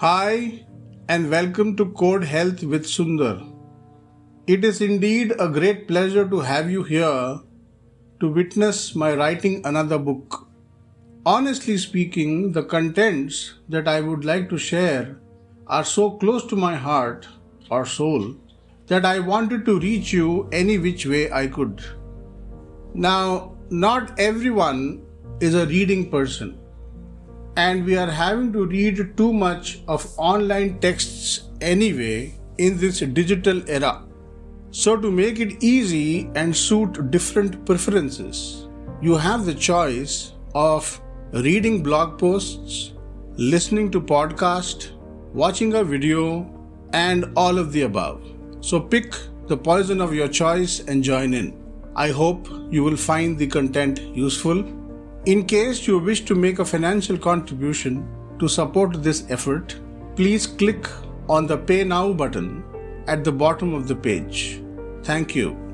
Hi, and welcome to Code Health with Sundar. It is indeed a great pleasure to have you here to witness my writing another book. Honestly speaking, the contents that I would like to share are so close to my heart or soul that I wanted to reach you any which way I could. Now, not everyone is a reading person and we are having to read too much of online texts anyway in this digital era. So, to make it easy and suit different preferences, you have the choice of reading blog posts, listening to podcast, watching a video, and all of the above. So, pick the poison of your choice and join in. I hope you will find the content useful in case you wish to make a financial contribution to support this effort, please click on the Pay Now button at the bottom of the page. Thank you.